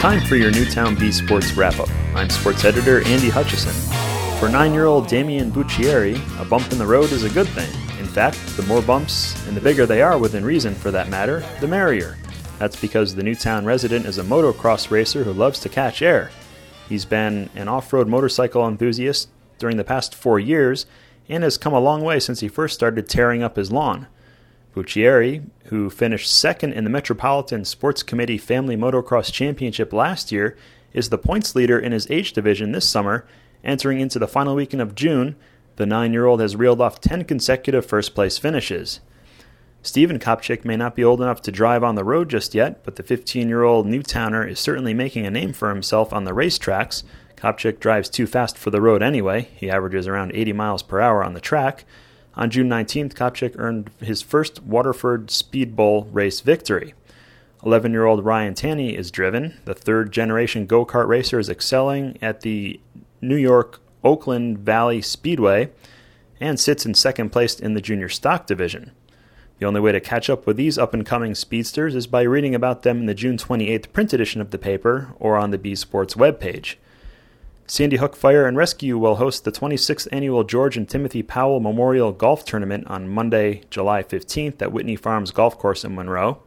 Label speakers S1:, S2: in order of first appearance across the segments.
S1: time for your Newtown Bee Sports wrap up. I'm sports editor Andy Hutchison. For nine year old Damian Buccieri, a bump in the road is a good thing. In fact, the more bumps, and the bigger they are within reason for that matter, the merrier. That's because the Newtown resident is a motocross racer who loves to catch air. He's been an off road motorcycle enthusiast during the past four years and has come a long way since he first started tearing up his lawn. Buccieri, who finished second in the Metropolitan Sports Committee Family Motocross Championship last year, is the points leader in his age division this summer. Entering into the final weekend of June, the nine year old has reeled off 10 consecutive first place finishes. Stephen Kopcik may not be old enough to drive on the road just yet, but the 15 year old Newtowner is certainly making a name for himself on the racetracks. Kopcik drives too fast for the road anyway, he averages around 80 miles per hour on the track. On June 19th, Kopcik earned his first Waterford Speedbowl race victory. 11 year old Ryan Tanney is driven. The third generation go kart racer is excelling at the New York Oakland Valley Speedway and sits in second place in the junior stock division. The only way to catch up with these up and coming speedsters is by reading about them in the June 28th print edition of the paper or on the Bee Sports webpage. Sandy Hook Fire and Rescue will host the 26th annual George and Timothy Powell Memorial Golf Tournament on Monday, July 15th at Whitney Farms Golf Course in Monroe.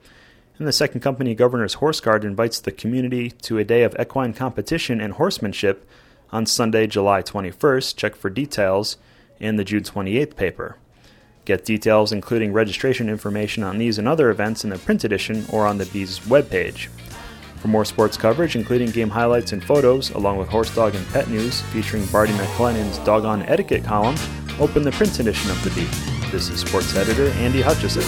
S1: And the Second Company Governor's Horse Guard invites the community to a day of equine competition and horsemanship on Sunday, July 21st. Check for details in the June 28th paper. Get details, including registration information on these and other events in the print edition or on the Bees webpage. For more sports coverage, including game highlights and photos, along with horse dog and pet news featuring Barty McLennan's Doggone Etiquette column, open the print edition of The Bee. This is sports editor Andy Hutchison.